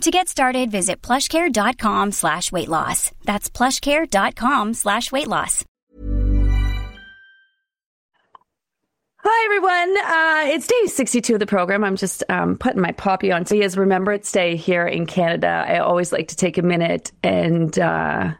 To get started, visit plushcare.com slash weight loss. That's plushcare.com slash weight loss. Hi, everyone. Uh, it's day 62 of the program. I'm just um, putting my poppy on. So, yes, Remembrance Day here in Canada. I always like to take a minute and uh,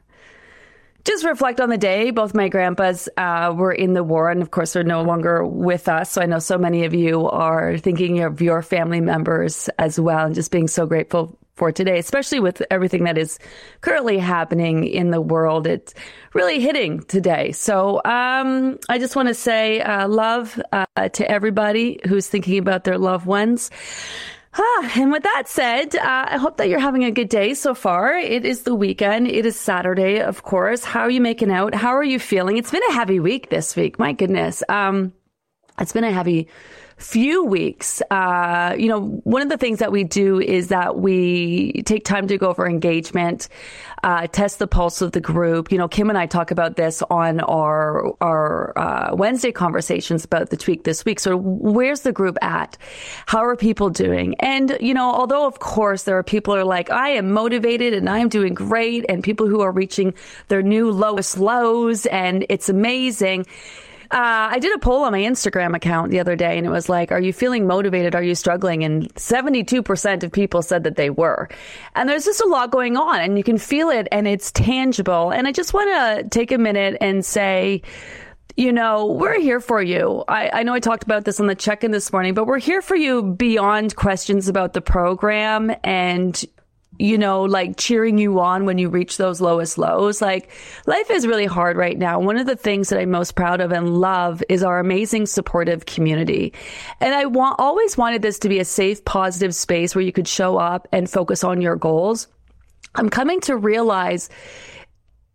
just reflect on the day. Both my grandpas uh, were in the war and, of course, they're no longer with us. So I know so many of you are thinking of your family members as well and just being so grateful for today, especially with everything that is currently happening in the world. It's really hitting today. So um, I just want to say uh, love uh, to everybody who's thinking about their loved ones. Ah, and with that said, uh, I hope that you're having a good day so far. It is the weekend. It is Saturday, of course. How are you making out? How are you feeling? It's been a heavy week this week. My goodness. Um, it's been a heavy few weeks, uh, you know, one of the things that we do is that we take time to go over engagement, uh, test the pulse of the group. You know, Kim and I talk about this on our our uh, Wednesday conversations about the tweak this week. So, where's the group at? How are people doing? And you know, although of course there are people who are like, I am motivated and I'm doing great, and people who are reaching their new lowest lows, and it's amazing uh, I did a poll on my Instagram account the other day and it was like, are you feeling motivated? Are you struggling? And 72% of people said that they were. And there's just a lot going on and you can feel it and it's tangible. And I just want to take a minute and say, you know, we're here for you. I, I, know I talked about this on the check in this morning, but we're here for you beyond questions about the program and you know, like cheering you on when you reach those lowest lows. Like life is really hard right now. One of the things that I'm most proud of and love is our amazing supportive community. And I want, always wanted this to be a safe, positive space where you could show up and focus on your goals. I'm coming to realize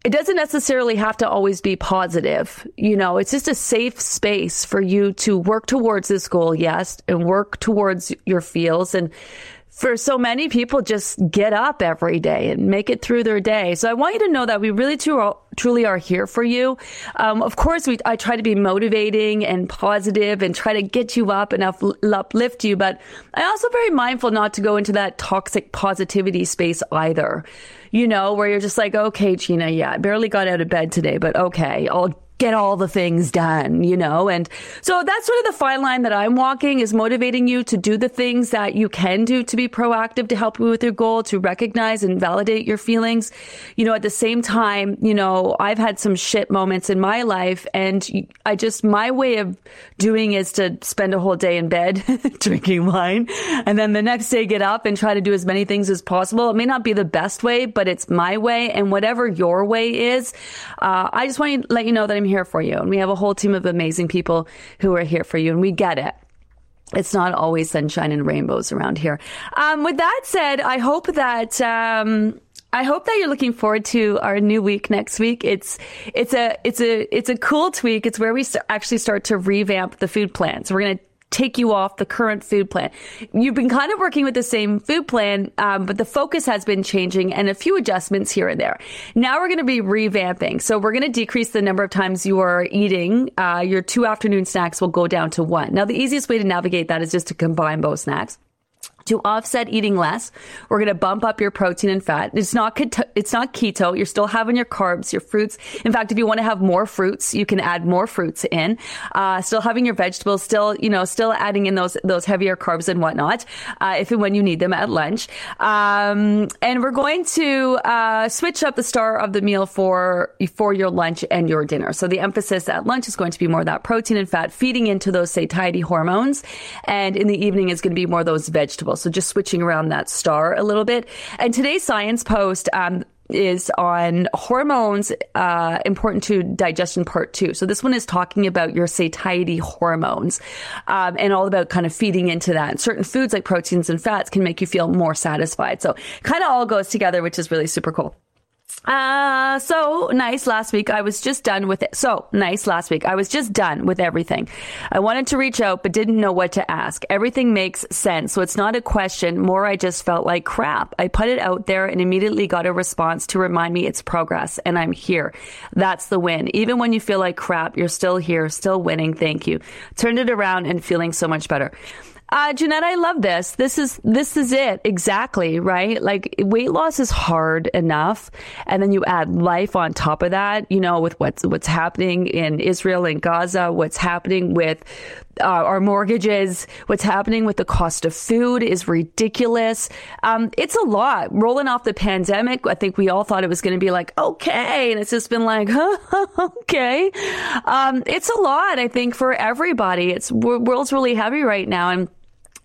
it doesn't necessarily have to always be positive. You know, it's just a safe space for you to work towards this goal, yes, and work towards your feels and for so many people just get up every day and make it through their day. So I want you to know that we really truly are here for you. Um, of course, we, I try to be motivating and positive and try to get you up and uplift you, but I also very mindful not to go into that toxic positivity space either. You know, where you're just like, okay, Gina, yeah, I barely got out of bed today, but okay, I'll get all the things done, you know? And so that's sort of the fine line that I'm walking is motivating you to do the things that you can do to be proactive to help you with your goal, to recognize and validate your feelings. You know, at the same time, you know, I've had some shit moments in my life and I just, my way of doing is to spend a whole day in bed drinking wine and then the next day get up and try to do as many things as possible. It may not be the best way, but it's my way and whatever your way is, uh, I just want to let you know that I'm here for you. And we have a whole team of amazing people who are here for you, and we get it it's not always sunshine and rainbows around here. Um, with that said, I hope that. Um, I hope that you're looking forward to our new week next week. It's it's a it's a it's a cool tweak. It's where we actually start to revamp the food plan. So we're going to take you off the current food plan. You've been kind of working with the same food plan, um, but the focus has been changing and a few adjustments here and there. Now we're going to be revamping. So we're going to decrease the number of times you are eating. Uh, your two afternoon snacks will go down to one. Now, the easiest way to navigate that is just to combine both snacks to offset eating less, we're going to bump up your protein and fat. It's not keto, it's not keto. You're still having your carbs, your fruits. In fact, if you want to have more fruits, you can add more fruits in. Uh, still having your vegetables, still you know, still adding in those those heavier carbs and whatnot, uh, if and when you need them at lunch. Um, and we're going to uh, switch up the star of the meal for for your lunch and your dinner. So the emphasis at lunch is going to be more that protein and fat feeding into those satiety hormones, and in the evening is going to be more those vegetables. So just switching around that star a little bit. And today's science post, um, is on hormones uh, important to digestion part two. So this one is talking about your satiety hormones um, and all about kind of feeding into that. And certain foods like proteins and fats can make you feel more satisfied. So kind of all goes together, which is really super cool. Uh, so nice last week. I was just done with it. So nice last week. I was just done with everything. I wanted to reach out, but didn't know what to ask. Everything makes sense. So it's not a question. More, I just felt like crap. I put it out there and immediately got a response to remind me it's progress and I'm here. That's the win. Even when you feel like crap, you're still here, still winning. Thank you. Turned it around and feeling so much better. Uh, Jeanette, I love this. This is this is it exactly right. Like weight loss is hard enough, and then you add life on top of that. You know, with what's what's happening in Israel and Gaza, what's happening with uh, our mortgages, what's happening with the cost of food is ridiculous. Um, it's a lot. Rolling off the pandemic, I think we all thought it was going to be like okay, and it's just been like huh, okay. Um, it's a lot. I think for everybody, it's world's really heavy right now, and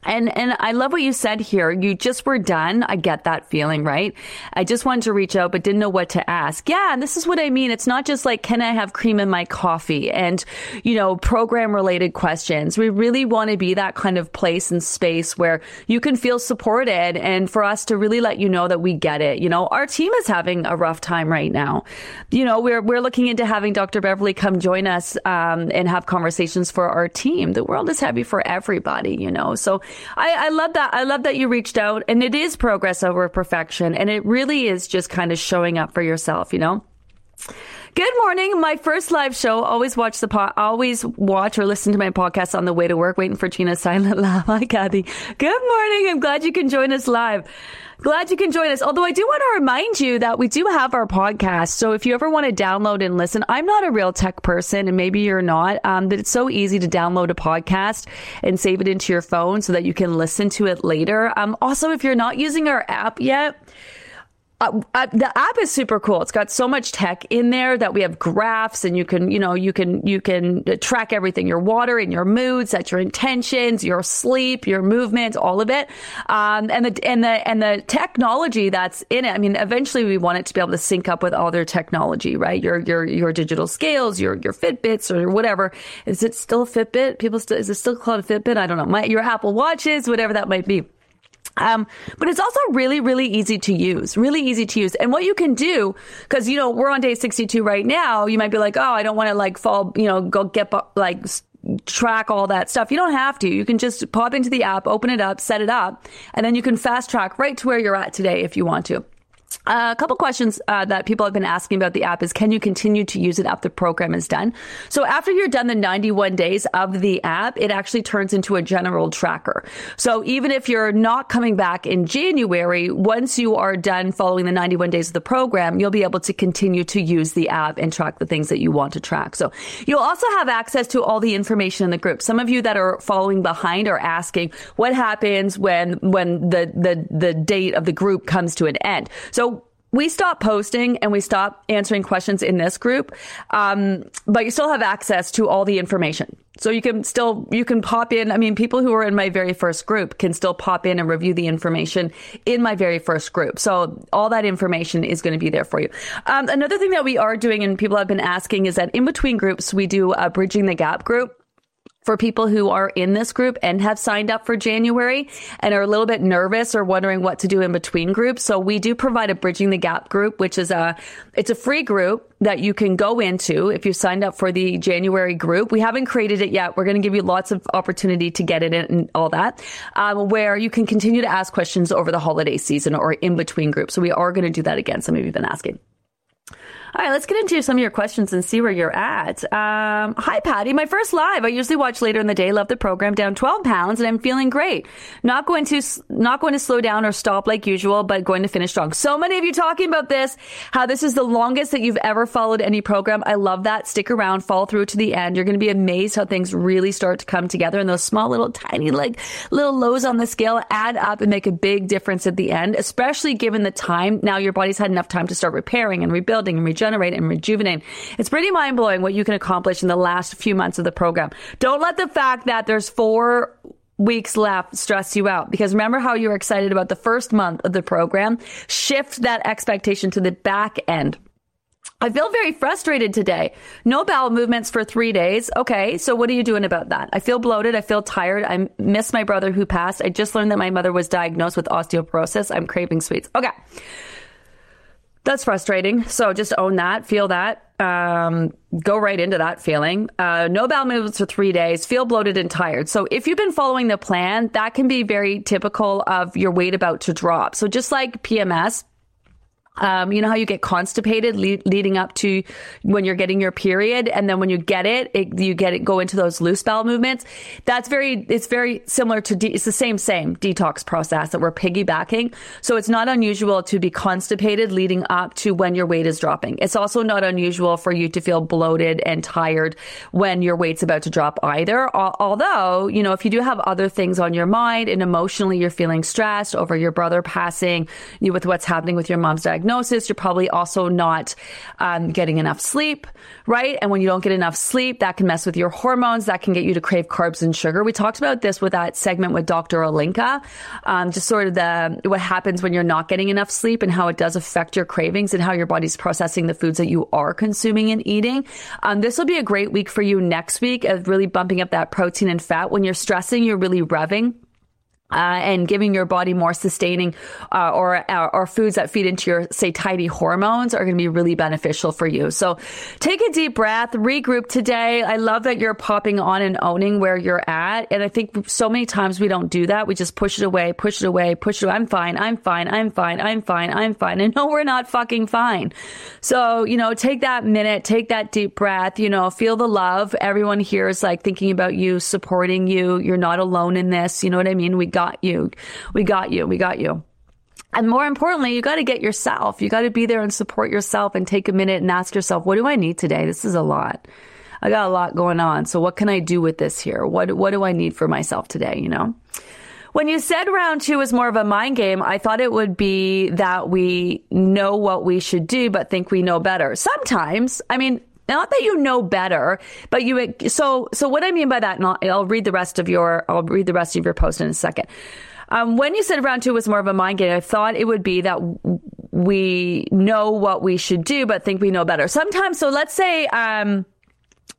and and I love what you said here. You just were done. I get that feeling, right? I just wanted to reach out but didn't know what to ask. Yeah, and this is what I mean. It's not just like can I have cream in my coffee and you know, program related questions. We really want to be that kind of place and space where you can feel supported and for us to really let you know that we get it. You know, our team is having a rough time right now. You know, we're we're looking into having Dr. Beverly come join us um, and have conversations for our team. The world is heavy for everybody, you know. So I, I love that. I love that you reached out and it is progress over perfection. And it really is just kind of showing up for yourself, you know? Good morning. My first live show. Always watch the po- always watch or listen to my podcast on the way to work. Waiting for Gina's silent laugh. Hi, Kathy. Good morning. I'm glad you can join us live. Glad you can join us. Although I do want to remind you that we do have our podcast. So if you ever want to download and listen, I'm not a real tech person and maybe you're not, um, but it's so easy to download a podcast and save it into your phone so that you can listen to it later. Um, also, if you're not using our app yet, uh, uh, the app is super cool. It's got so much tech in there that we have graphs and you can, you know, you can, you can track everything, your water and your mood, set your intentions, your sleep, your movements, all of it. Um, and the, and the, and the technology that's in it. I mean, eventually we want it to be able to sync up with all their technology, right? Your, your, your digital scales, your, your Fitbits or whatever. Is it still Fitbit? People still, is it still called Fitbit? I don't know. My, your Apple watches, whatever that might be. Um, but it's also really, really easy to use, really easy to use. And what you can do, cause, you know, we're on day 62 right now. You might be like, Oh, I don't want to like fall, you know, go get like track all that stuff. You don't have to. You can just pop into the app, open it up, set it up, and then you can fast track right to where you're at today if you want to. Uh, a couple questions uh, that people have been asking about the app is can you continue to use it after the program is done? So after you're done the 91 days of the app, it actually turns into a general tracker. So even if you're not coming back in January, once you are done following the 91 days of the program, you'll be able to continue to use the app and track the things that you want to track. So you'll also have access to all the information in the group. Some of you that are following behind are asking what happens when when the the the date of the group comes to an end. So we stop posting and we stop answering questions in this group, um, but you still have access to all the information. So you can still you can pop in. I mean, people who are in my very first group can still pop in and review the information in my very first group. So all that information is going to be there for you. Um, another thing that we are doing, and people have been asking, is that in between groups we do a bridging the gap group for people who are in this group and have signed up for January and are a little bit nervous or wondering what to do in between groups. So we do provide a bridging the gap group, which is a, it's a free group that you can go into if you signed up for the January group. We haven't created it yet. We're going to give you lots of opportunity to get in it and all that, um, where you can continue to ask questions over the holiday season or in between groups. So we are going to do that again. Some of you have been asking. All right, let's get into some of your questions and see where you're at. Um, hi, Patty. My first live. I usually watch later in the day. Love the program. Down 12 pounds and I'm feeling great. Not going to, not going to slow down or stop like usual, but going to finish strong. So many of you talking about this, how this is the longest that you've ever followed any program. I love that. Stick around, follow through to the end. You're going to be amazed how things really start to come together and those small little tiny like little lows on the scale add up and make a big difference at the end, especially given the time. Now your body's had enough time to start repairing and rebuilding and regenerate and rejuvenate. It's pretty mind blowing what you can accomplish in the last few months of the program. Don't let the fact that there's four weeks left stress you out because remember how you were excited about the first month of the program? Shift that expectation to the back end. I feel very frustrated today. No bowel movements for three days. Okay, so what are you doing about that? I feel bloated. I feel tired. I miss my brother who passed. I just learned that my mother was diagnosed with osteoporosis. I'm craving sweets. Okay. That's frustrating. So just own that, feel that, um, go right into that feeling. Uh, no bowel movements for three days, feel bloated and tired. So if you've been following the plan, that can be very typical of your weight about to drop. So just like PMS, um, you know how you get constipated le- leading up to when you're getting your period, and then when you get it, it, you get it go into those loose bowel movements. That's very it's very similar to de- it's the same same detox process that we're piggybacking. So it's not unusual to be constipated leading up to when your weight is dropping. It's also not unusual for you to feel bloated and tired when your weight's about to drop either. Although you know if you do have other things on your mind and emotionally you're feeling stressed over your brother passing, you with what's happening with your mom's diagnosis diagnosis. You're probably also not um, getting enough sleep, right? And when you don't get enough sleep, that can mess with your hormones. That can get you to crave carbs and sugar. We talked about this with that segment with Dr. Olinka, um, just sort of the what happens when you're not getting enough sleep and how it does affect your cravings and how your body's processing the foods that you are consuming and eating. Um, this will be a great week for you next week of really bumping up that protein and fat. When you're stressing, you're really revving uh, and giving your body more sustaining uh, or, uh, or foods that feed into your satiety hormones are going to be really beneficial for you. So take a deep breath, regroup today. I love that you're popping on and owning where you're at. And I think so many times we don't do that. We just push it away, push it away, push it away. I'm fine. I'm fine. I'm fine. I'm fine. I'm fine. And no, we're not fucking fine. So, you know, take that minute, take that deep breath, you know, feel the love. Everyone here is like thinking about you, supporting you. You're not alone in this. You know what I mean? We got you. We got you. We got you. And more importantly, you got to get yourself. You got to be there and support yourself and take a minute and ask yourself, what do I need today? This is a lot. I got a lot going on. So what can I do with this here? What, what do I need for myself today? You know? When you said round two is more of a mind game, I thought it would be that we know what we should do, but think we know better. Sometimes, I mean, not that you know better, but you, so, so what I mean by that, and I'll, I'll read the rest of your, I'll read the rest of your post in a second. Um, when you said round two was more of a mind game, I thought it would be that we know what we should do, but think we know better. Sometimes, so let's say, um,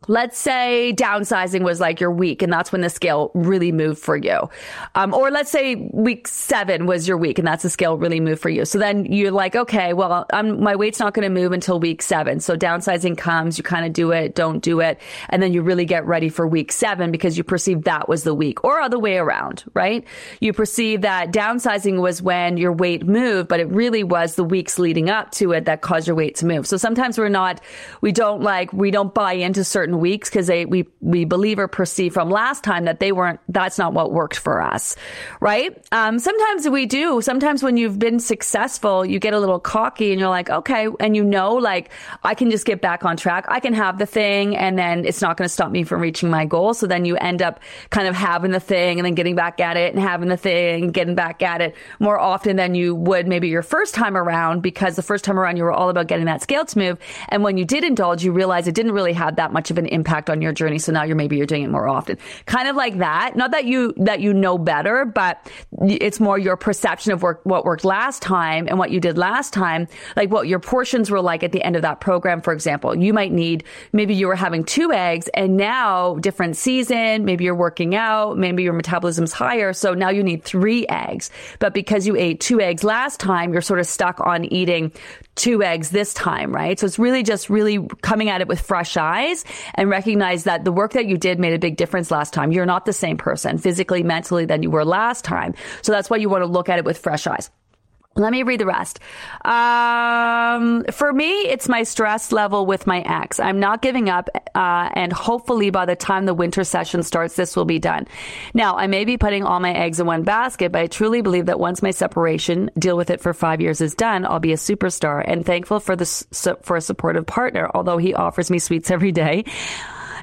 let's say downsizing was like your week and that's when the scale really moved for you. Um, or let's say week seven was your week and that's the scale really moved for you. So then you're like, okay, well, I'm, my weight's not going to move until week seven. So downsizing comes, you kind of do it, don't do it. And then you really get ready for week seven because you perceive that was the week or other way around, right? You perceive that downsizing was when your weight moved, but it really was the weeks leading up to it that caused your weight to move. So sometimes we're not, we don't like, we don't buy into certain weeks because they we we believe or perceive from last time that they weren't that's not what worked for us right? Um, sometimes we do. Sometimes when you've been successful you get a little cocky and you're like okay. And you know like i can just get back on track. I can have the thing and then it's not going to stop me from reaching my goal. So then you end up kind of having the thing and then getting back at it and having the thing getting back at it more often than you would maybe your first time around because the first time around you were all about getting that scale to move. And when you did indulge you realize it didn't really have that much of an impact on your journey. So now you're maybe you're doing it more often. Kind of like that. Not that you that you know better, but it's more your perception of work, what worked last time and what you did last time. Like what your portions were like at the end of that program, for example. You might need maybe you were having two eggs and now different season, maybe you're working out, maybe your metabolism's higher, so now you need three eggs. But because you ate two eggs last time, you're sort of stuck on eating two eggs this time, right? So it's really just really coming at it with fresh eyes and recognize that the work that you did made a big difference last time. You're not the same person physically, mentally than you were last time. So that's why you want to look at it with fresh eyes. Let me read the rest. Um, for me, it's my stress level with my ex. I'm not giving up, uh, and hopefully by the time the winter session starts, this will be done. Now, I may be putting all my eggs in one basket, but I truly believe that once my separation, deal with it for five years is done, I'll be a superstar and thankful for the for a supportive partner. Although he offers me sweets every day,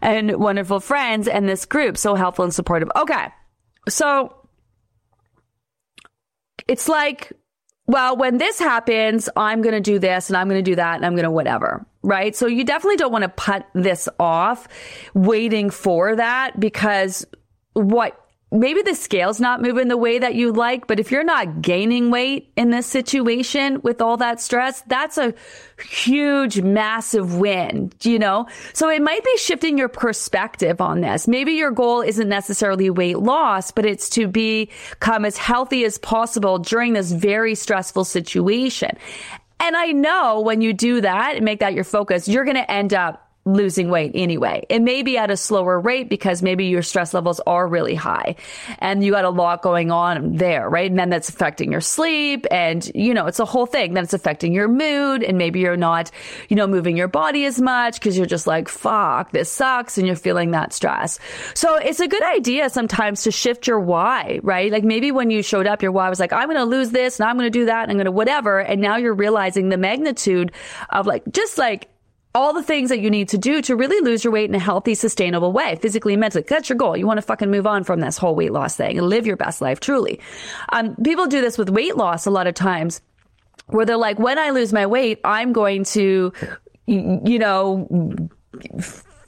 and wonderful friends, and this group so helpful and supportive. Okay, so it's like well, when this happens, I'm going to do this and I'm going to do that and I'm going to whatever. Right. So you definitely don't want to put this off waiting for that because what maybe the scale's not moving the way that you like, but if you're not gaining weight in this situation with all that stress, that's a huge, massive win, you know? So it might be shifting your perspective on this. Maybe your goal isn't necessarily weight loss, but it's to become as healthy as possible during this very stressful situation. And I know when you do that and make that your focus, you're going to end up losing weight anyway. It may be at a slower rate because maybe your stress levels are really high and you got a lot going on there, right? And then that's affecting your sleep and, you know, it's a whole thing. Then it's affecting your mood and maybe you're not, you know, moving your body as much because you're just like, fuck, this sucks and you're feeling that stress. So it's a good idea sometimes to shift your why, right? Like maybe when you showed up, your why was like, I'm going to lose this and I'm going to do that and I'm going to whatever. And now you're realizing the magnitude of like, just like all the things that you need to do to really lose your weight in a healthy, sustainable way, physically and mentally. That's your goal. You want to fucking move on from this whole weight loss thing and live your best life, truly. Um, people do this with weight loss a lot of times where they're like, when I lose my weight, I'm going to, you know,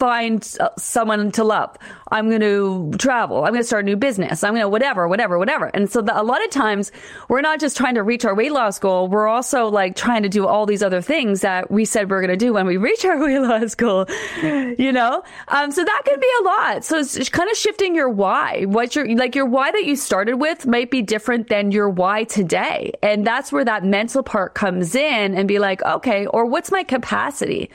find uh, someone to love. I'm going to travel. I'm going to start a new business. I'm going to whatever, whatever, whatever. And so the, a lot of times we're not just trying to reach our weight loss goal. We're also like trying to do all these other things that we said we're going to do when we reach our weight loss goal, you know? Um, so that can be a lot. So it's kind of shifting your why. What your, like your why that you started with might be different than your why today. And that's where that mental part comes in and be like, okay, or what's my capacity?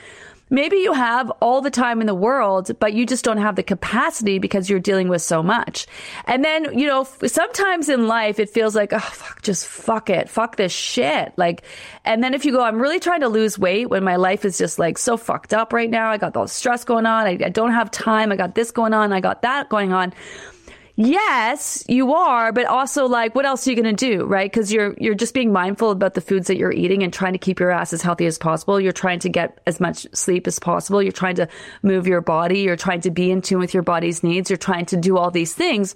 Maybe you have all the time in the world, but you just don't have the capacity because you're dealing with so much. And then, you know, sometimes in life it feels like, oh, fuck, just fuck it. Fuck this shit. Like, and then if you go, I'm really trying to lose weight when my life is just like so fucked up right now. I got all the stress going on. I, I don't have time. I got this going on. I got that going on yes, you are, but also like, what else are you going to do? Right. Cause you're, you're just being mindful about the foods that you're eating and trying to keep your ass as healthy as possible. You're trying to get as much sleep as possible. You're trying to move your body. You're trying to be in tune with your body's needs. You're trying to do all these things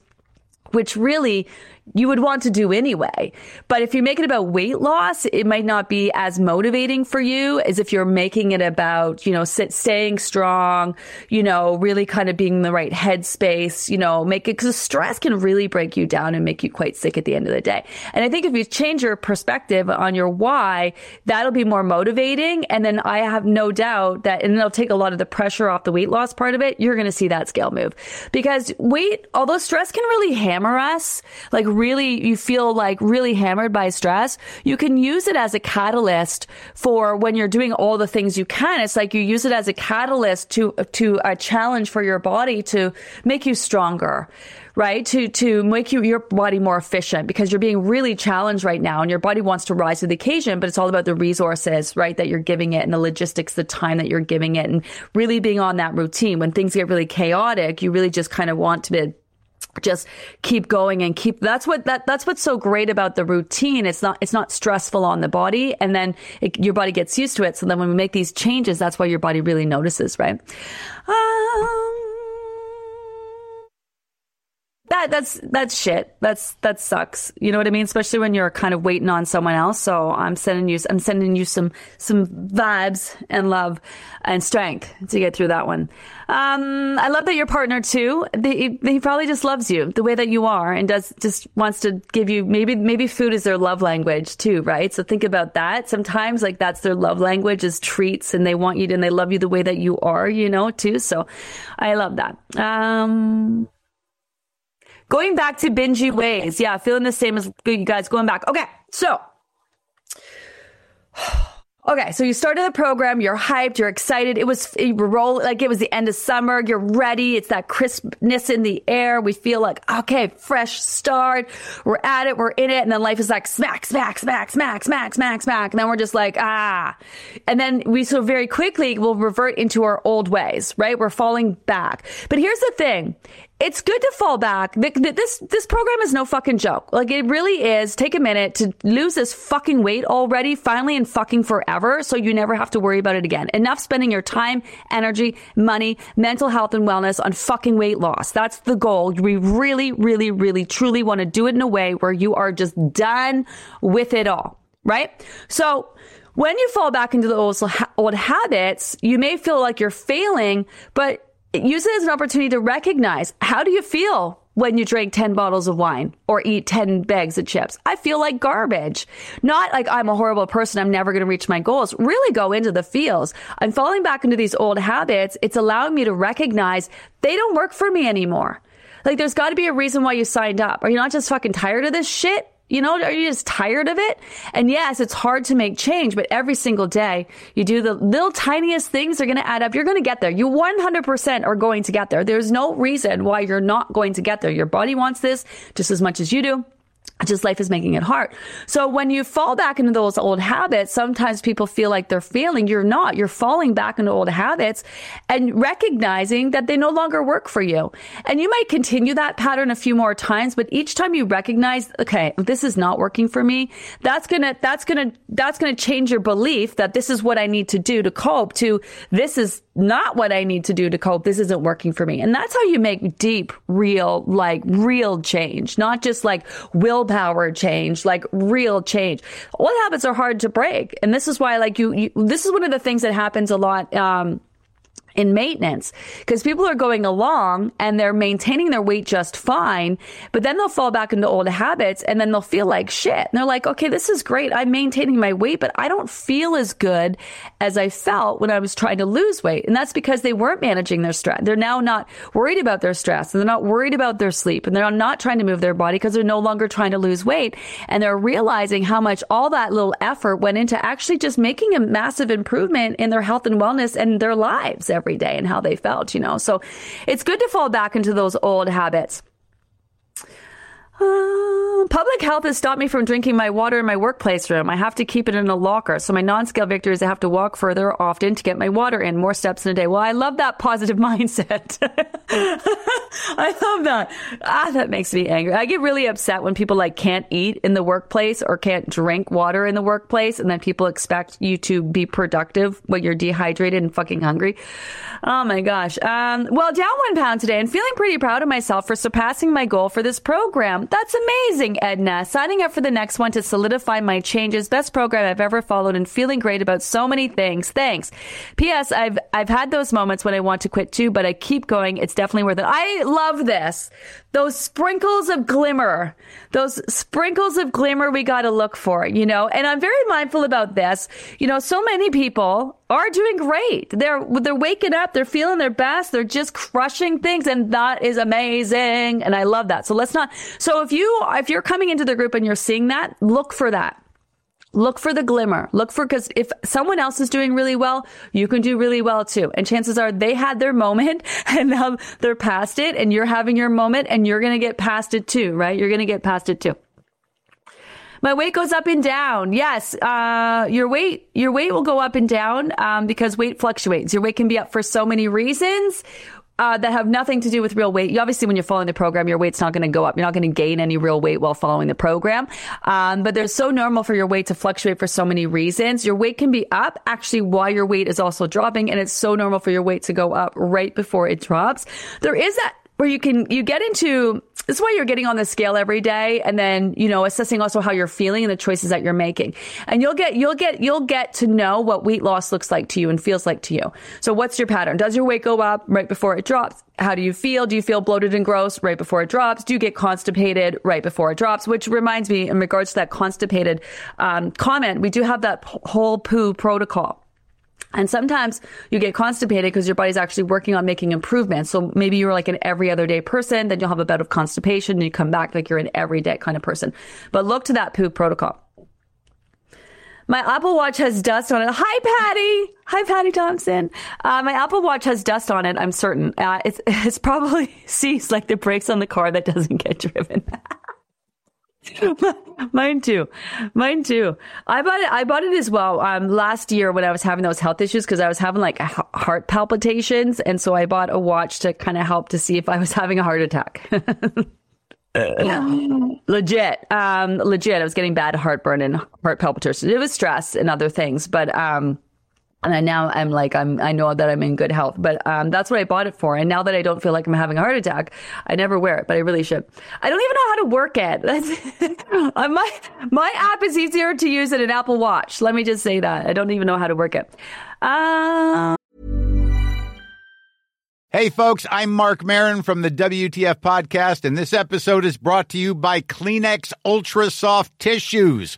which really you would want to do anyway. But if you make it about weight loss, it might not be as motivating for you as if you're making it about, you know, sit, staying strong, you know, really kind of being in the right headspace, you know, make it, cause stress can really break you down and make you quite sick at the end of the day. And I think if you change your perspective on your why, that'll be more motivating. And then I have no doubt that, and it'll take a lot of the pressure off the weight loss part of it. You're going to see that scale move because weight, although stress can really hammer us, like really, you feel like really hammered by stress, you can use it as a catalyst for when you're doing all the things you can. It's like you use it as a catalyst to, to a challenge for your body to make you stronger right? To, to make you, your body more efficient because you're being really challenged right now and your body wants to rise to the occasion, but it's all about the resources, right? That you're giving it and the logistics, the time that you're giving it and really being on that routine. When things get really chaotic, you really just kind of want to be just keep going and keep that's what that that's what's so great about the routine. It's not it's not stressful on the body and then it, your body gets used to it. So then when we make these changes that's why your body really notices right? Um, that that's that's shit. That's that sucks. You know what I mean? Especially when you're kind of waiting on someone else. So I'm sending you I'm sending you some some vibes and love and strength to get through that one. Um, I love that your partner too. He, he probably just loves you the way that you are and does just wants to give you maybe maybe food is their love language too, right? So think about that. Sometimes like that's their love language is treats and they want you to, and they love you the way that you are, you know, too. So I love that. Um Going back to bingy ways. Yeah, feeling the same as you guys going back. Okay, so. Okay, so you started the program, you're hyped, you're excited. It was you roll like it was the end of summer. You're ready. It's that crispness in the air. We feel like okay, fresh start. We're at it, we're in it, and then life is like smack, smack, smack, smack, smack, smack, smack, and then we're just like ah, and then we so very quickly will revert into our old ways, right? We're falling back. But here's the thing: it's good to fall back. This this program is no fucking joke. Like it really is. Take a minute to lose this fucking weight already, finally and fucking forever, so you never have to worry about it again. Enough spending your time, energy, money, mental health, and wellness on fucking weight loss. That's the goal. We really, really, really, truly want to do it in a way where you are just done with it all, right? So. When you fall back into the old, old habits, you may feel like you're failing, but use it as an opportunity to recognize how do you feel when you drink 10 bottles of wine or eat 10 bags of chips. I feel like garbage. Not like I'm a horrible person. I'm never going to reach my goals. Really go into the feels. I'm falling back into these old habits. It's allowing me to recognize they don't work for me anymore. Like there's got to be a reason why you signed up. Are you not just fucking tired of this shit? You know, are you just tired of it? And yes, it's hard to make change, but every single day you do the little tiniest things are going to add up. You're going to get there. You 100% are going to get there. There's no reason why you're not going to get there. Your body wants this just as much as you do just life is making it hard. So when you fall back into those old habits, sometimes people feel like they're failing. You're not. You're falling back into old habits and recognizing that they no longer work for you. And you might continue that pattern a few more times, but each time you recognize, okay, this is not working for me, that's gonna, that's gonna, that's gonna change your belief that this is what I need to do to cope to this is not what I need to do to cope. This isn't working for me. And that's how you make deep, real, like real change, not just like willpower change, like real change. Old habits are hard to break. And this is why, like you, you this is one of the things that happens a lot. Um, in maintenance because people are going along and they're maintaining their weight just fine, but then they'll fall back into old habits and then they'll feel like shit. And they're like, okay, this is great. I'm maintaining my weight, but I don't feel as good as I felt when I was trying to lose weight. And that's because they weren't managing their stress. They're now not worried about their stress and they're not worried about their sleep and they're not trying to move their body because they're no longer trying to lose weight. And they're realizing how much all that little effort went into actually just making a massive improvement in their health and wellness and their lives every day and how they felt, you know. So it's good to fall back into those old habits. Uh, public health has stopped me from drinking my water in my workplace room. I have to keep it in a locker. So my non-scale victories, I have to walk further often to get my water in, more steps in a day. Well, I love that positive mindset. I love that. Ah, that makes me angry. I get really upset when people like can't eat in the workplace or can't drink water in the workplace. And then people expect you to be productive when you're dehydrated and fucking hungry. Oh my gosh. Um, well, down one pound today and feeling pretty proud of myself for surpassing my goal for this program. That's amazing, Edna. Signing up for the next one to solidify my changes. Best program I've ever followed and feeling great about so many things. Thanks. P.S. I've, I've had those moments when I want to quit too, but I keep going. It's definitely worth it. I love this. Those sprinkles of glimmer, those sprinkles of glimmer we got to look for, you know, and I'm very mindful about this. You know, so many people are doing great. They're, they're waking up. They're feeling their best. They're just crushing things. And that is amazing. And I love that. So let's not, so if you, if you're coming into the group and you're seeing that, look for that. Look for the glimmer. Look for, cause if someone else is doing really well, you can do really well too. And chances are they had their moment and now they're past it and you're having your moment and you're going to get past it too, right? You're going to get past it too. My weight goes up and down. Yes, uh, your weight your weight will go up and down um, because weight fluctuates. Your weight can be up for so many reasons uh, that have nothing to do with real weight. You, obviously, when you're following the program, your weight's not going to go up. You're not going to gain any real weight while following the program. Um, but they're so normal for your weight to fluctuate for so many reasons. Your weight can be up actually while your weight is also dropping. And it's so normal for your weight to go up right before it drops. There is that where you can, you get into, this is why you're getting on the scale every day and then, you know, assessing also how you're feeling and the choices that you're making. And you'll get, you'll get, you'll get to know what weight loss looks like to you and feels like to you. So what's your pattern? Does your weight go up right before it drops? How do you feel? Do you feel bloated and gross right before it drops? Do you get constipated right before it drops? Which reminds me, in regards to that constipated um, comment, we do have that whole poo protocol. And sometimes you get constipated because your body's actually working on making improvements. So maybe you're like an every other day person, then you'll have a bout of constipation and you come back like you're an everyday kind of person. But look to that poop protocol. My Apple Watch has dust on it. Hi, Patty. Hi, Patty Thompson. Uh, my Apple Watch has dust on it. I'm certain. Uh, it's, it's probably sees like the brakes on the car that doesn't get driven. Mine too. Mine too. I bought it. I bought it as well. Um, last year when I was having those health issues, because I was having like heart palpitations, and so I bought a watch to kind of help to see if I was having a heart attack. legit, um, legit. I was getting bad heartburn and heart palpitations. It was stress and other things, but um, and I, now I'm like I'm I know that I'm in good health, but um, that's what I bought it for. And now that I don't feel like I'm having a heart attack, I never wear it, but I really should. I don't even know how to work it. My my app is easier to use than an Apple Watch. Let me just say that I don't even know how to work it. Uh... Hey, folks, I'm Marc Maron from the WTF podcast, and this episode is brought to you by Kleenex Ultra Soft Tissues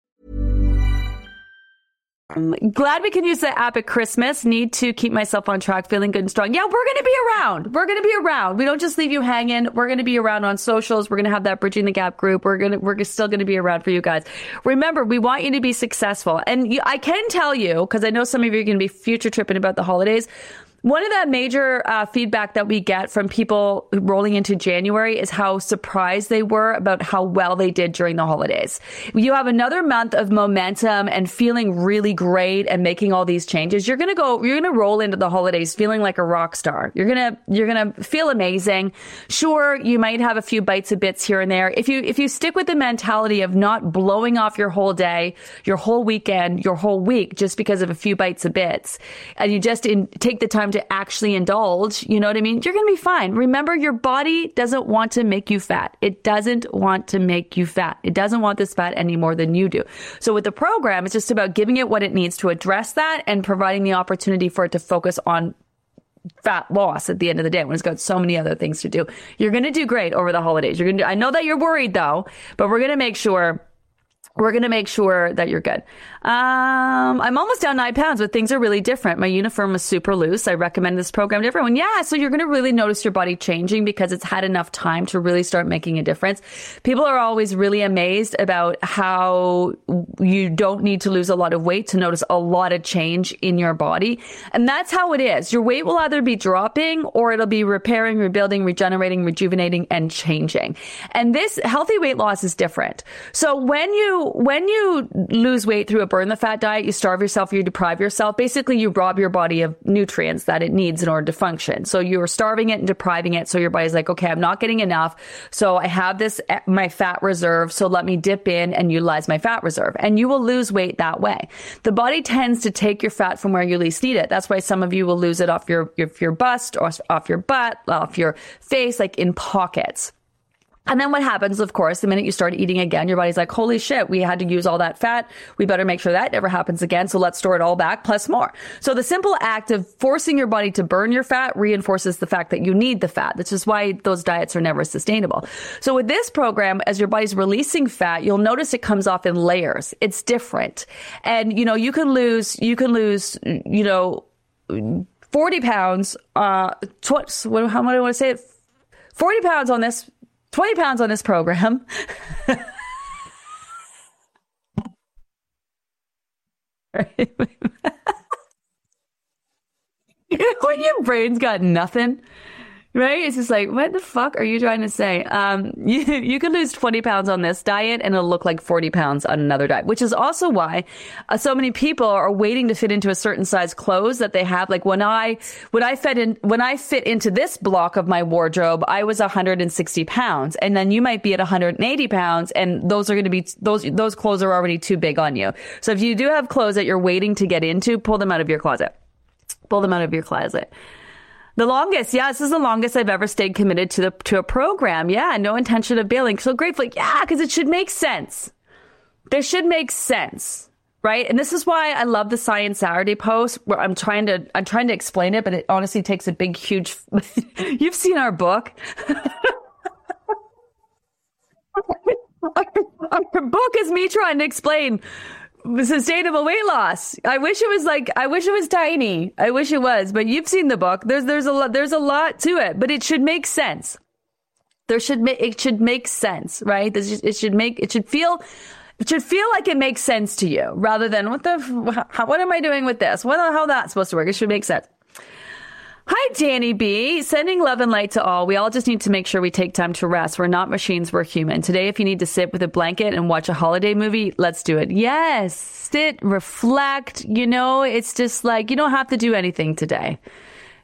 Um, glad we can use the app at Christmas. Need to keep myself on track, feeling good and strong. Yeah, we're going to be around. We're going to be around. We don't just leave you hanging. We're going to be around on socials. We're going to have that bridging the gap group. We're going to, we're still going to be around for you guys. Remember, we want you to be successful. And you, I can tell you, because I know some of you are going to be future tripping about the holidays. One of the major uh, feedback that we get from people rolling into January is how surprised they were about how well they did during the holidays. You have another month of momentum and feeling really great and making all these changes. You're going to go, you're going to roll into the holidays feeling like a rock star. You're going to, you're going to feel amazing. Sure, you might have a few bites of bits here and there. If you, if you stick with the mentality of not blowing off your whole day, your whole weekend, your whole week just because of a few bites of bits, and you just in, take the time to actually indulge, you know what I mean? You're going to be fine. Remember, your body doesn't want to make you fat. It doesn't want to make you fat. It doesn't want this fat any more than you do. So with the program, it's just about giving it what it needs to address that and providing the opportunity for it to focus on fat loss at the end of the day when it's got so many other things to do. You're going to do great over the holidays. You're going to, I know that you're worried though, but we're going to make sure we're going to make sure that you're good. Um, I'm almost down nine pounds, but things are really different. My uniform is super loose. I recommend this program to everyone. Yeah. So you're going to really notice your body changing because it's had enough time to really start making a difference. People are always really amazed about how you don't need to lose a lot of weight to notice a lot of change in your body. And that's how it is. Your weight will either be dropping or it'll be repairing, rebuilding, regenerating, rejuvenating, and changing. And this healthy weight loss is different. So when you, when you lose weight through a burn the fat diet, you starve yourself, you deprive yourself. Basically, you rob your body of nutrients that it needs in order to function. So you're starving it and depriving it. So your body's like, okay, I'm not getting enough. So I have this, eh, my fat reserve. So let me dip in and utilize my fat reserve. And you will lose weight that way. The body tends to take your fat from where you least need it. That's why some of you will lose it off your, your, your bust or off your butt, off your face, like in pockets. And then what happens, of course, the minute you start eating again, your body's like, holy shit, we had to use all that fat. We better make sure that never happens again. So let's store it all back plus more. So the simple act of forcing your body to burn your fat reinforces the fact that you need the fat. This is why those diets are never sustainable. So with this program, as your body's releasing fat, you'll notice it comes off in layers. It's different. And, you know, you can lose, you can lose, you know, 40 pounds, uh, tw- how do I want to say it? 40 pounds on this 20 pounds on this program. when your brain's got nothing, Right? It's just like, what the fuck are you trying to say? Um, you, you could lose 20 pounds on this diet and it'll look like 40 pounds on another diet, which is also why uh, so many people are waiting to fit into a certain size clothes that they have. Like when I, when I fit in, when I fit into this block of my wardrobe, I was 160 pounds and then you might be at 180 pounds and those are going to be, those, those clothes are already too big on you. So if you do have clothes that you're waiting to get into, pull them out of your closet. Pull them out of your closet. The longest, yeah, this is the longest I've ever stayed committed to the to a program. Yeah, no intention of bailing. So grateful, yeah, because it should make sense. This should make sense, right? And this is why I love the Science Saturday post where I'm trying to I'm trying to explain it, but it honestly takes a big, huge. You've seen our book. our, our book is me trying to explain sustainable weight loss. I wish it was like I wish it was tiny. I wish it was, but you've seen the book. There's there's a lot there's a lot to it, but it should make sense. There should make it should make sense, right? This it should make it should feel it should feel like it makes sense to you rather than what the how, what am I doing with this? What how that's supposed to work? It should make sense. Hi, Danny B. Sending love and light to all. We all just need to make sure we take time to rest. We're not machines, we're human. Today, if you need to sit with a blanket and watch a holiday movie, let's do it. Yes, sit, reflect. You know, it's just like you don't have to do anything today.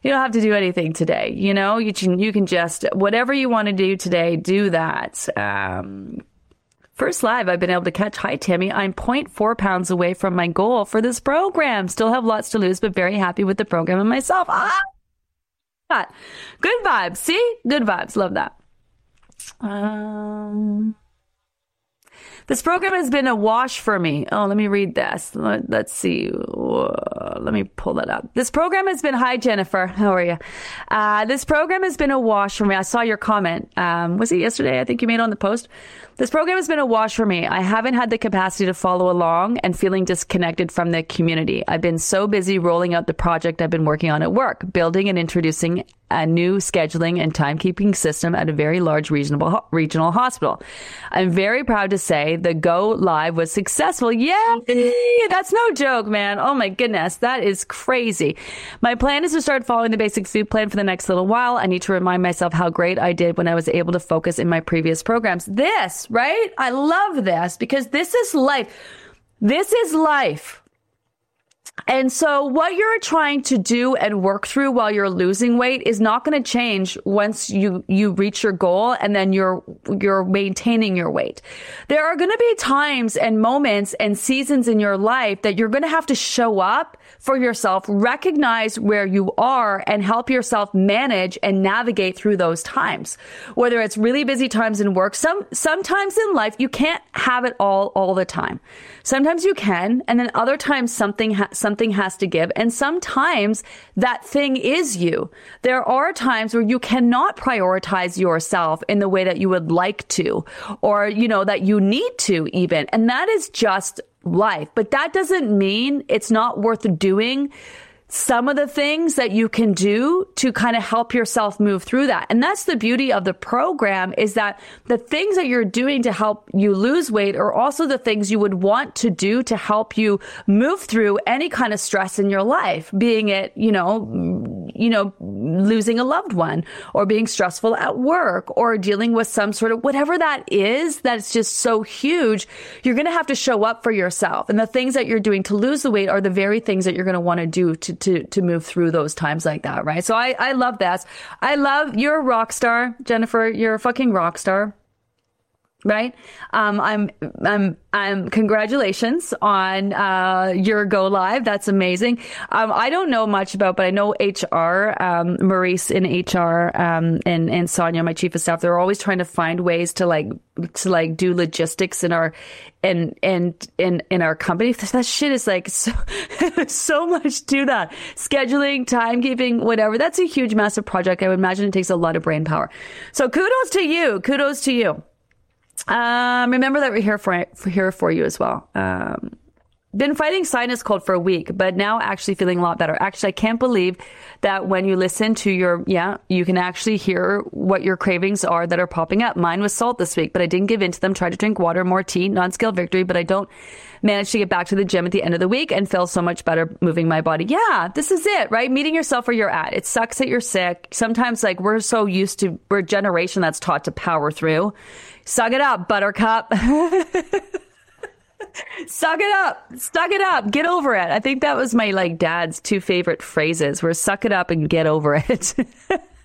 You don't have to do anything today. You know, you can, you can just, whatever you want to do today, do that. Um, First live I've been able to catch. Hi, Tammy. I'm 0.4 pounds away from my goal for this program. Still have lots to lose, but very happy with the program and myself. Ah! Good vibes. See? Good vibes. Love that. Um, this program has been a wash for me. Oh, let me read this. Let, us see. Let me pull that up. This program has been, hi, Jennifer. How are you? Uh, this program has been a wash for me. I saw your comment. Um, was it yesterday? I think you made on the post. This program has been a wash for me. I haven't had the capacity to follow along and feeling disconnected from the community. I've been so busy rolling out the project I've been working on at work, building and introducing a new scheduling and timekeeping system at a very large regional regional hospital. I'm very proud to say the go live was successful. Yay! That's no joke, man. Oh my goodness, that is crazy. My plan is to start following the basic food plan for the next little while. I need to remind myself how great I did when I was able to focus in my previous programs. This, right? I love this because this is life. This is life. And so what you're trying to do and work through while you're losing weight is not going to change once you, you reach your goal and then you're, you're maintaining your weight. There are going to be times and moments and seasons in your life that you're going to have to show up for yourself, recognize where you are and help yourself manage and navigate through those times. Whether it's really busy times in work, some, sometimes in life, you can't have it all, all the time. Sometimes you can, and then other times something, ha- something has to give. And sometimes that thing is you. There are times where you cannot prioritize yourself in the way that you would like to, or, you know, that you need to even. And that is just life. But that doesn't mean it's not worth doing some of the things that you can do to kind of help yourself move through that. And that's the beauty of the program is that the things that you're doing to help you lose weight are also the things you would want to do to help you move through any kind of stress in your life, being it, you know, you know, losing a loved one or being stressful at work or dealing with some sort of whatever that is that's just so huge. You're going to have to show up for yourself. And the things that you're doing to lose the weight are the very things that you're going to want to do to to to move through those times like that, right? So I I love that. I love you're a rock star, Jennifer. You're a fucking rock star right? Um, I'm, I'm, I'm, congratulations on, uh, your go live. That's amazing. Um, I don't know much about, but I know HR, um, Maurice in HR, um, and, and Sonia, my chief of staff, they're always trying to find ways to like, to like do logistics in our, and, and, in, in our company. That shit is like so, so much to that. Scheduling, timekeeping, whatever. That's a huge, massive project. I would imagine it takes a lot of brain power. So kudos to you. Kudos to you. Um, remember that we're here for, here for you as well. Um, been fighting sinus cold for a week, but now actually feeling a lot better. Actually, I can't believe that when you listen to your, yeah, you can actually hear what your cravings are that are popping up. Mine was salt this week, but I didn't give in to them. Tried to drink water, more tea, non-scale victory, but I don't manage to get back to the gym at the end of the week and feel so much better moving my body. Yeah, this is it, right? Meeting yourself where you're at. It sucks that you're sick. Sometimes like we're so used to, we're a generation that's taught to power through. Suck it up, buttercup. suck it up. Suck it up. Get over it. I think that was my like dad's two favorite phrases were suck it up and get over it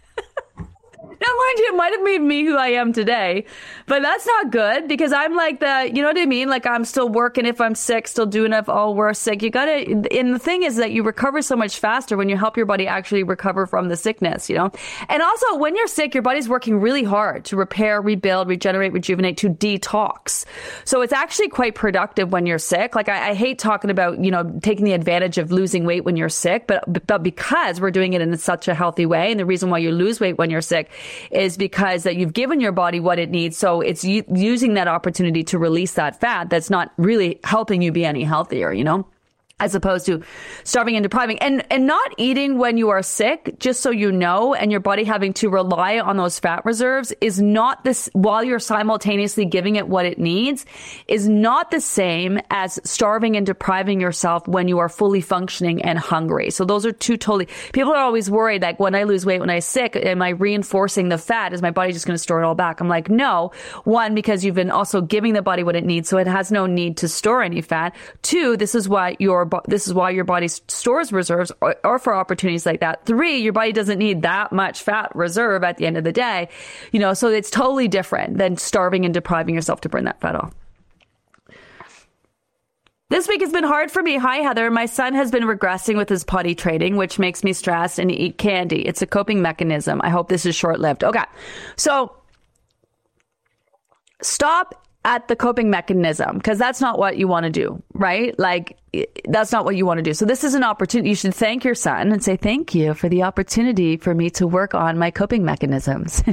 it might have made me who I am today, but that's not good because I'm like the, you know what I mean? Like I'm still working if I'm sick, still doing if all we're sick. You gotta, and the thing is that you recover so much faster when you help your body actually recover from the sickness, you know? And also when you're sick, your body's working really hard to repair, rebuild, regenerate, rejuvenate, to detox. So it's actually quite productive when you're sick. Like I, I hate talking about, you know, taking the advantage of losing weight when you're sick, but, but because we're doing it in such a healthy way, and the reason why you lose weight when you're sick is because that you've given your body what it needs. So it's u- using that opportunity to release that fat that's not really helping you be any healthier, you know? As opposed to starving and depriving. And and not eating when you are sick just so you know and your body having to rely on those fat reserves is not this while you're simultaneously giving it what it needs is not the same as starving and depriving yourself when you are fully functioning and hungry. So those are two totally people are always worried like when i lose weight when i'm sick am i reinforcing the fat? Is my body just going to store it all back? I'm like no. One because you've been also giving the body what it needs so it has no need to store any fat. Two this is what your this is why your body stores reserves or, or, for opportunities like that. Three, your body doesn't need that much fat reserve at the end of the day. You know, so it's totally different than starving and depriving yourself to burn that fat off. This week has been hard for me. Hi, Heather. My son has been regressing with his potty training, which makes me stressed and eat candy. It's a coping mechanism. I hope this is short lived. Okay. So stop at the coping mechanism because that's not what you want to do, right? Like, that's not what you want to do. So this is an opportunity. You should thank your son and say, thank you for the opportunity for me to work on my coping mechanisms.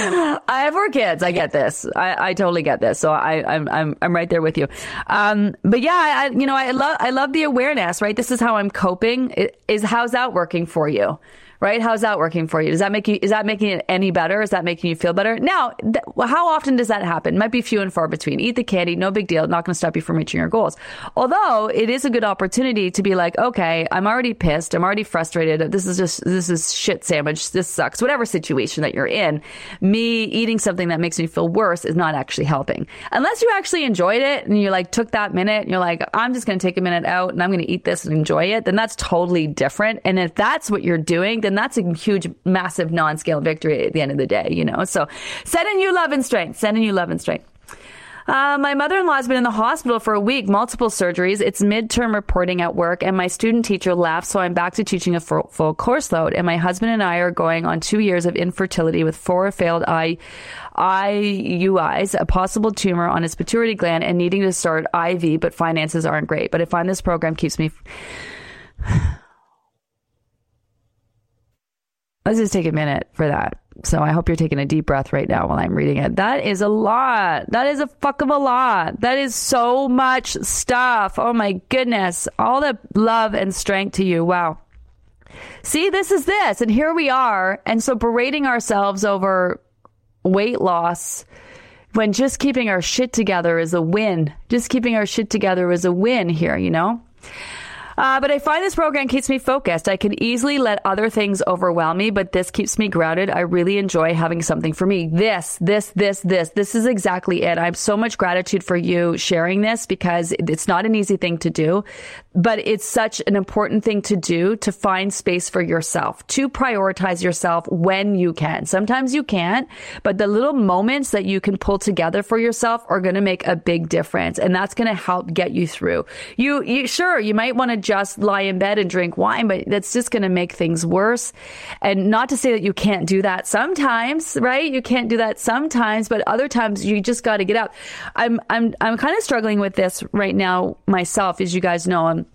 I have four kids. I get this. I, I totally get this. So I, I'm, I'm, I'm right there with you. Um, but yeah, I, you know, I love, I love the awareness, right? This is how I'm coping. Is how's that working for you? Right? How's that working for you? Does that make you, is that making it any better? Is that making you feel better? Now, th- how often does that happen? Might be few and far between. Eat the candy, no big deal. Not going to stop you from reaching your goals. Although it is a good opportunity to be like, okay, I'm already pissed. I'm already frustrated. This is just, this is shit sandwich. This sucks. Whatever situation that you're in, me eating something that makes me feel worse is not actually helping. Unless you actually enjoyed it and you like took that minute and you're like, I'm just going to take a minute out and I'm going to eat this and enjoy it, then that's totally different. And if that's what you're doing, then that's a huge, massive non-scale victory at the end of the day, you know? So sending you love and strength, sending you love and strength. Uh, my mother-in-law has been in the hospital for a week, multiple surgeries. It's midterm reporting at work, and my student teacher left, so I'm back to teaching a full, full course load. And my husband and I are going on two years of infertility with four failed I, IUIs, a possible tumor on his pituitary gland, and needing to start IV, but finances aren't great. But I find this program keeps me. Let's just take a minute for that. So I hope you're taking a deep breath right now while I'm reading it. That is a lot. That is a fuck of a lot. That is so much stuff. Oh my goodness. All the love and strength to you. Wow. See, this is this. And here we are. And so berating ourselves over weight loss when just keeping our shit together is a win. Just keeping our shit together is a win here, you know? Uh, but I find this program keeps me focused. I can easily let other things overwhelm me, but this keeps me grounded. I really enjoy having something for me. This, this, this, this, this is exactly it. I have so much gratitude for you sharing this because it's not an easy thing to do, but it's such an important thing to do to find space for yourself, to prioritize yourself when you can. Sometimes you can't, but the little moments that you can pull together for yourself are going to make a big difference. And that's going to help get you through. You, you, sure, you might want to just lie in bed and drink wine, but that's just going to make things worse. And not to say that you can't do that sometimes, right? You can't do that sometimes, but other times you just got to get up. I'm, I'm, I'm kind of struggling with this right now myself, as you guys know. I'm,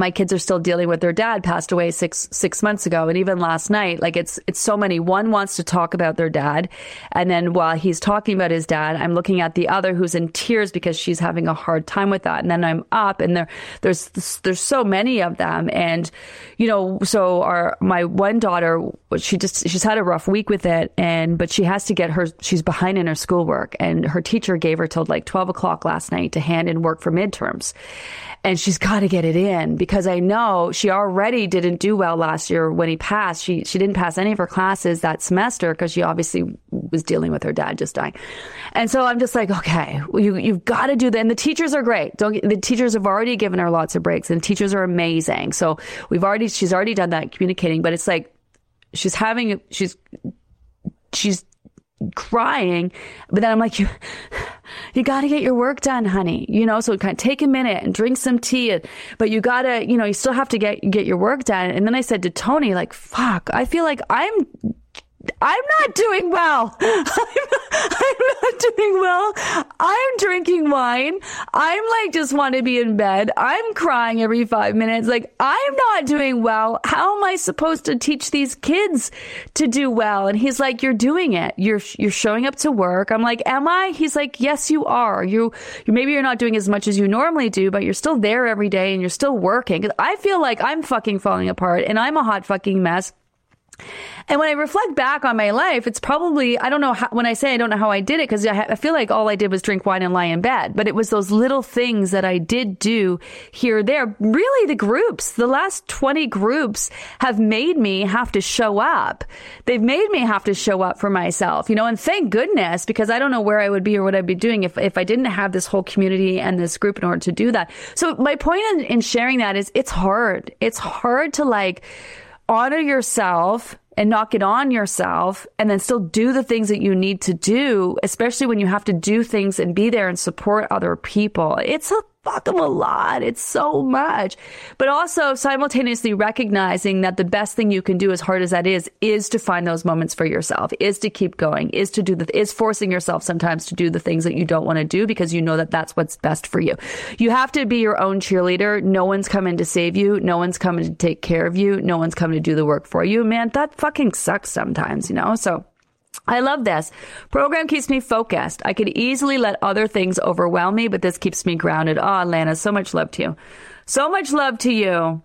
my kids are still dealing with their dad passed away six six months ago. And even last night like it's it's so many. One wants to talk about their dad. And then while he's talking about his dad i'm looking at the other who's in tears because she's having a hard time with that. And then i'm up and there there's there's so many of them. And you know so our my one daughter she just she's had a rough week with it. And but she has to get her she's behind in her schoolwork. And her teacher gave her till like 12 o'clock last night to hand in work for midterms and she's got to get it in because I know she already didn't do well last year when he passed. She she didn't pass any of her classes that semester because she obviously was dealing with her dad just dying. And so I'm just like, okay, well, you you've got to do that. And the teachers are great. Don't the teachers have already given her lots of breaks, and teachers are amazing. So we've already she's already done that communicating, but it's like she's having she's she's crying, but then I'm like, you, you got to get your work done, honey. You know, so kind of take a minute and drink some tea, but you got to, you know, you still have to get, get your work done. And then I said to Tony, like, fuck, I feel like I'm I'm not doing well. I'm, I'm not doing well. I'm drinking wine. I'm like, just want to be in bed. I'm crying every five minutes. Like, I'm not doing well. How am I supposed to teach these kids to do well? And he's like, you're doing it. You're, you're showing up to work. I'm like, am I? He's like, yes, you are. You, you maybe you're not doing as much as you normally do, but you're still there every day and you're still working. I feel like I'm fucking falling apart and I'm a hot fucking mess. And when I reflect back on my life, it's probably, I don't know how, when I say I don't know how I did it, because I, I, feel like all I did was drink wine and lie in bed. But it was those little things that I did do here there. Really, the groups, the last 20 groups have made me have to show up. They've made me have to show up for myself, you know, and thank goodness, because I don't know where I would be or what I'd be doing if, if I didn't have this whole community and this group in order to do that. So my point in, in sharing that is it's hard. It's hard to like, honor yourself and not get on yourself and then still do the things that you need to do, especially when you have to do things and be there and support other people. It's a fuck them a lot. It's so much. But also simultaneously recognizing that the best thing you can do, as hard as that is, is to find those moments for yourself, is to keep going, is to do the, is forcing yourself sometimes to do the things that you don't want to do because you know that that's what's best for you. You have to be your own cheerleader. No one's coming to save you. No one's coming to take care of you. No one's coming to do the work for you. Man, that fucking sucks sometimes, you know? So, I love this. Program keeps me focused. I could easily let other things overwhelm me, but this keeps me grounded. Oh, Lana, so much love to you. So much love to you.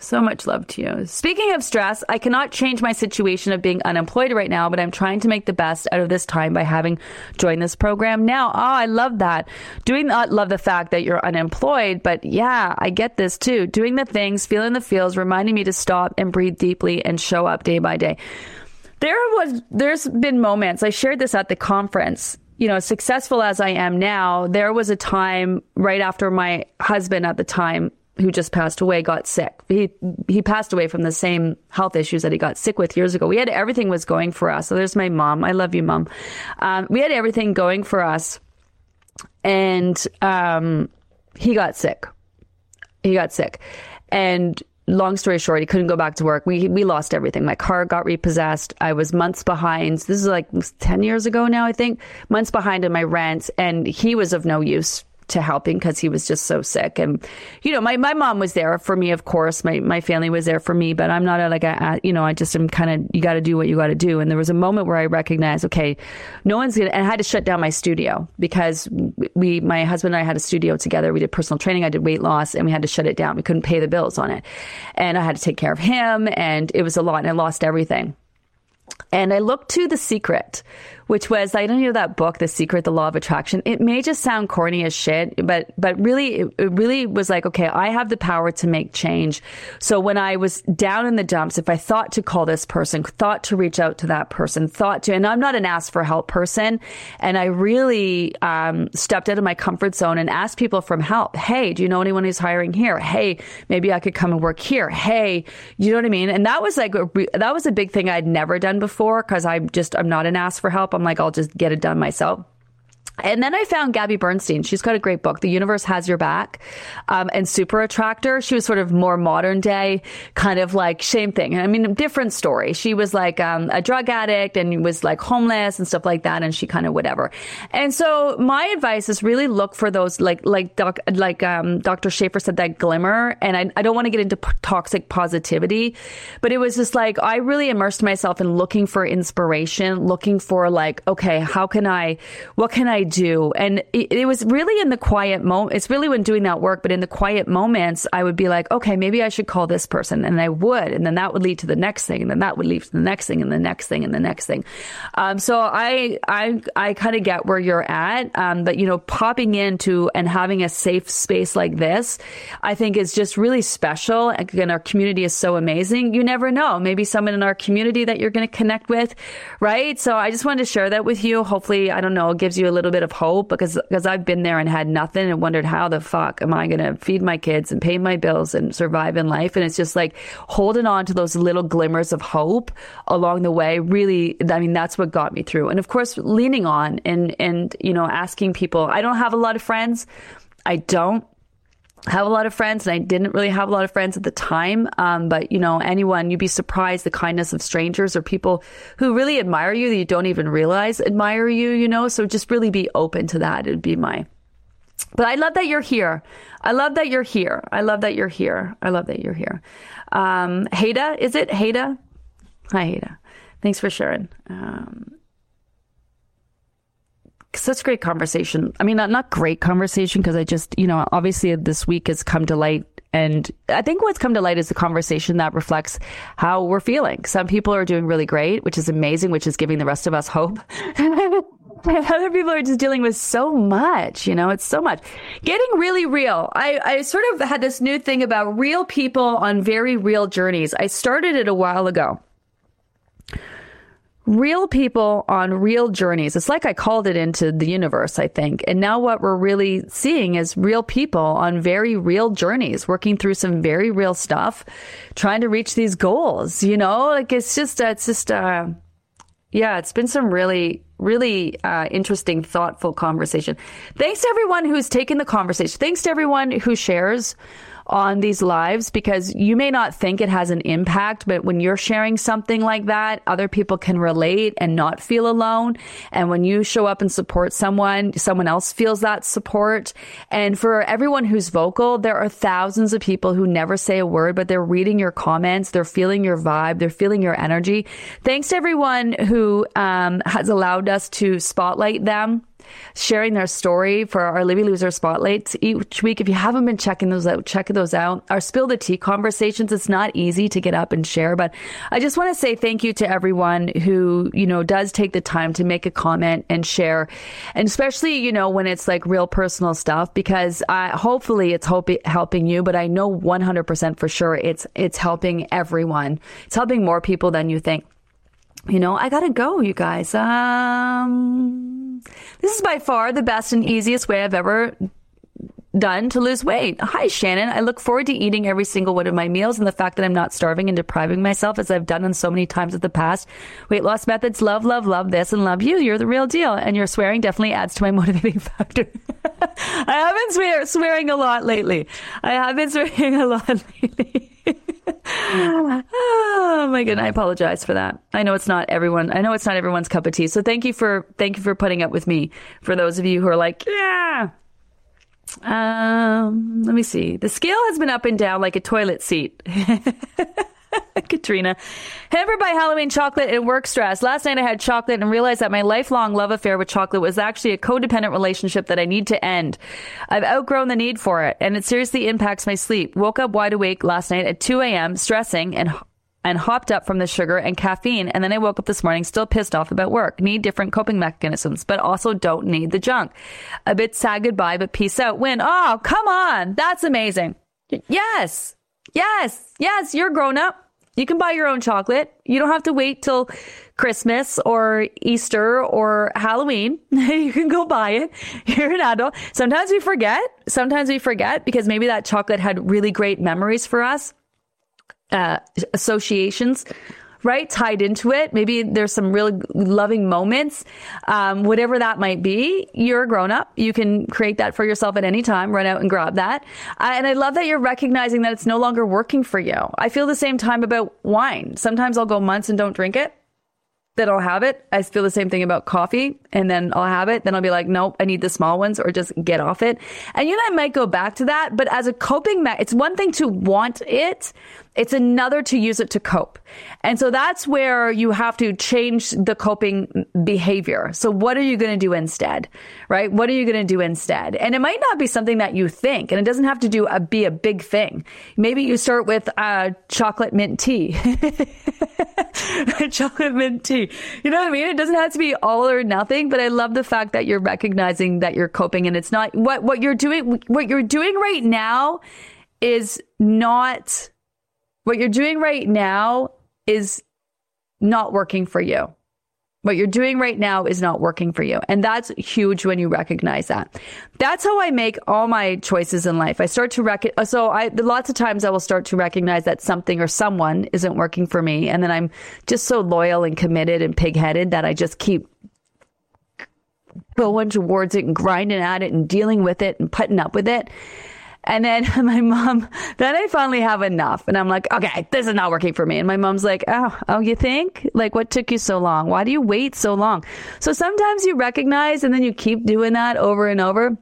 So much love to you. Speaking of stress, I cannot change my situation of being unemployed right now, but I'm trying to make the best out of this time by having joined this program now. Oh, I love that. Doing that, love the fact that you're unemployed, but yeah, I get this too. Doing the things, feeling the feels, reminding me to stop and breathe deeply and show up day by day. There was, there's been moments, I shared this at the conference, you know, successful as I am now, there was a time right after my husband at the time who just passed away got sick. He he passed away from the same health issues that he got sick with years ago. We had everything was going for us. So there's my mom. I love you, mom. Um, we had everything going for us, and um, he got sick. He got sick, and long story short, he couldn't go back to work. We we lost everything. My car got repossessed. I was months behind. This is like ten years ago now, I think. Months behind in my rent, and he was of no use to helping because he was just so sick. And, you know, my, my mom was there for me, of course. My, my family was there for me, but I'm not a, like a, you know, I just am kind of, you got to do what you got to do. And there was a moment where I recognized, okay, no one's going to, and I had to shut down my studio because we, my husband and I had a studio together. We did personal training. I did weight loss and we had to shut it down. We couldn't pay the bills on it. And I had to take care of him and it was a lot and I lost everything. And I looked to The Secret, which was I don't know that book, The Secret, The Law of Attraction. It may just sound corny as shit, but but really, it, really was like, okay, I have the power to make change. So when I was down in the dumps, if I thought to call this person, thought to reach out to that person, thought to, and I'm not an ask for help person, and I really um, stepped out of my comfort zone and asked people from help. Hey, do you know anyone who's hiring here? Hey, maybe I could come and work here. Hey, you know what I mean? And that was like a, that was a big thing I'd never done before because I'm just I'm not an ask for help. I'm like, I'll just get it done myself. And then I found Gabby Bernstein. She's got a great book, The Universe Has Your Back, um, and Super Attractor. She was sort of more modern day, kind of like same thing. I mean, different story. She was like um, a drug addict and was like homeless and stuff like that, and she kind of whatever. And so my advice is really look for those like like doc, like um, Dr. Schaefer said that glimmer. And I, I don't want to get into p- toxic positivity, but it was just like I really immersed myself in looking for inspiration, looking for like okay, how can I, what can I do. And it, it was really in the quiet moment. It's really when doing that work, but in the quiet moments, I would be like, okay, maybe I should call this person. And I would. And then that would lead to the next thing. And then that would lead to the next thing and the next thing and the next thing. Um, so I, I, I kind of get where you're at. Um, but you know, popping into and having a safe space like this, I think is just really special. Again, our community is so amazing. You never know. Maybe someone in our community that you're going to connect with, right? So I just wanted to share that with you. Hopefully, I don't know, it gives you a little bit bit of hope because because I've been there and had nothing and wondered how the fuck am I going to feed my kids and pay my bills and survive in life. And it's just like holding on to those little glimmers of hope along the way really I mean that's what got me through. And of course leaning on and and you know asking people. I don't have a lot of friends. I don't have a lot of friends and I didn't really have a lot of friends at the time. Um, but you know, anyone, you'd be surprised the kindness of strangers or people who really admire you that you don't even realize admire you, you know? So just really be open to that. It'd be my, but I love that you're here. I love that you're here. I love that you're here. I love that you're here. Um, Hada, is it Haida? Hi, Haida. Thanks for sharing. Um, such great conversation. I mean, not, not great conversation because I just, you know, obviously this week has come to light. And I think what's come to light is the conversation that reflects how we're feeling. Some people are doing really great, which is amazing, which is giving the rest of us hope. other people are just dealing with so much, you know, it's so much. Getting really real. I, I sort of had this new thing about real people on very real journeys. I started it a while ago real people on real journeys. It's like I called it into the universe, I think. And now what we're really seeing is real people on very real journeys, working through some very real stuff, trying to reach these goals, you know, like it's just, it's just, uh, yeah, it's been some really, really uh, interesting, thoughtful conversation. Thanks to everyone who's taken the conversation. Thanks to everyone who shares on these lives because you may not think it has an impact, but when you're sharing something like that, other people can relate and not feel alone. And when you show up and support someone, someone else feels that support. And for everyone who's vocal, there are thousands of people who never say a word, but they're reading your comments, they're feeling your vibe, they're feeling your energy. Thanks to everyone who um, has allowed us to spotlight them sharing their story for our Livy Loser spotlights each week. If you haven't been checking those out, check those out. Our spill the tea conversations, it's not easy to get up and share, but I just want to say thank you to everyone who, you know, does take the time to make a comment and share. And especially, you know, when it's like real personal stuff, because I, hopefully it's hope, helping you, but I know 100% for sure it's, it's helping everyone. It's helping more people than you think you know, I gotta go, you guys. Um, this is by far the best and easiest way I've ever done to lose weight. Hi, Shannon. I look forward to eating every single one of my meals and the fact that I'm not starving and depriving myself as I've done on so many times in the past. Weight loss methods, love, love, love this and love you. You're the real deal. And your swearing definitely adds to my motivating factor. I have been swear- swearing a lot lately. I have been swearing a lot lately oh my I apologize for that. I know it's not everyone. I know it's not everyone's cup of tea. So thank you for thank you for putting up with me. For those of you who are like, yeah. Um, let me see. The scale has been up and down like a toilet seat. Katrina. Hampered by Halloween chocolate and work stress. Last night I had chocolate and realized that my lifelong love affair with chocolate was actually a codependent relationship that I need to end. I've outgrown the need for it and it seriously impacts my sleep. Woke up wide awake last night at 2 a.m. stressing and and hopped up from the sugar and caffeine. And then I woke up this morning still pissed off about work. Need different coping mechanisms, but also don't need the junk. A bit sad goodbye, but peace out. Win. Oh, come on. That's amazing. Yes. Yes. Yes. You're grown up. You can buy your own chocolate. You don't have to wait till Christmas or Easter or Halloween. you can go buy it. You're an adult. Sometimes we forget. Sometimes we forget because maybe that chocolate had really great memories for us, uh, associations right? Tied into it. Maybe there's some really loving moments. Um, whatever that might be, you're a grown up. You can create that for yourself at any time. Run out and grab that. Uh, and I love that you're recognizing that it's no longer working for you. I feel the same time about wine. Sometimes I'll go months and don't drink it then I'll have it. I feel the same thing about coffee and then I'll have it. Then I'll be like, nope, I need the small ones or just get off it. And you know, I might go back to that, but as a coping, me- it's one thing to want it. It's another to use it to cope. And so that's where you have to change the coping behavior. So what are you going to do instead? Right? What are you going to do instead? And it might not be something that you think, and it doesn't have to do a, be a big thing. Maybe you start with uh, chocolate mint tea. chocolate mint tea. You know what I mean? It doesn't have to be all or nothing, but I love the fact that you're recognizing that you're coping and it's not what what you're doing what you're doing right now is not what you're doing right now is not working for you. What you're doing right now is not working for you. And that's huge when you recognize that. That's how I make all my choices in life. I start to rec- uh, so I, lots of times I will start to recognize that something or someone isn't working for me. And then I'm just so loyal and committed and pigheaded that I just keep going towards it and grinding at it and dealing with it and putting up with it. And then my mom, then I finally have enough. And I'm like, okay, this is not working for me. And my mom's like, oh, oh, you think? Like, what took you so long? Why do you wait so long? So sometimes you recognize and then you keep doing that over and over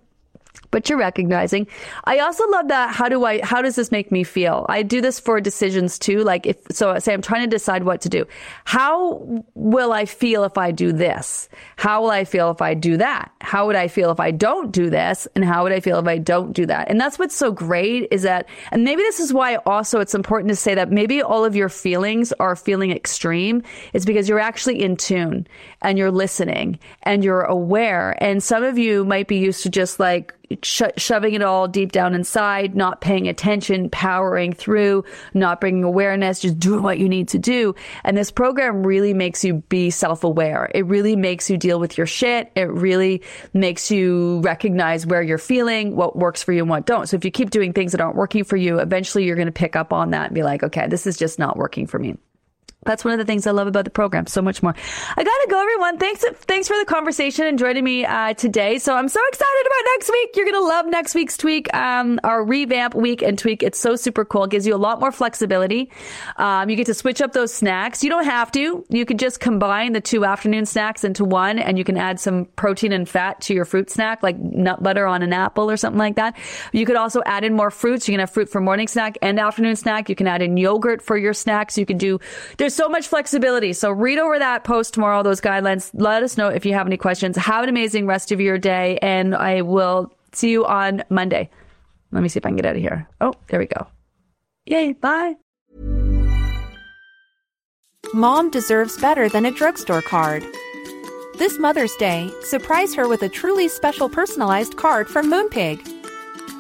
but you're recognizing. I also love that. How do I, how does this make me feel? I do this for decisions too. Like if, so say I'm trying to decide what to do. How will I feel if I do this? How will I feel if I do that? How would I feel if I don't do this? And how would I feel if I don't do that? And that's what's so great is that, and maybe this is why also it's important to say that maybe all of your feelings are feeling extreme. It's because you're actually in tune and you're listening and you're aware. And some of you might be used to just like, sho- shoving it all deep down inside, not paying attention, powering through, not bringing awareness, just doing what you need to do. And this program really makes you be self aware. It really makes you deal with your shit. It really makes you recognize where you're feeling, what works for you and what don't. So if you keep doing things that aren't working for you, eventually you're going to pick up on that and be like, okay, this is just not working for me. That's one of the things I love about the program. So much more. I gotta go, everyone. Thanks, thanks for the conversation and joining me uh, today. So I'm so excited about next week. You're gonna love next week's tweak, um, our revamp week and tweak. It's so super cool. It gives you a lot more flexibility. Um, you get to switch up those snacks. You don't have to. You could just combine the two afternoon snacks into one, and you can add some protein and fat to your fruit snack, like nut butter on an apple or something like that. You could also add in more fruits. You can have fruit for morning snack and afternoon snack. You can add in yogurt for your snacks. You can do. There's so much flexibility. So read over that post tomorrow, those guidelines. Let us know if you have any questions. Have an amazing rest of your day, and I will see you on Monday. Let me see if I can get out of here. Oh, there we go. Yay, bye. Mom deserves better than a drugstore card. This Mother's Day, surprise her with a truly special personalized card from Moonpig.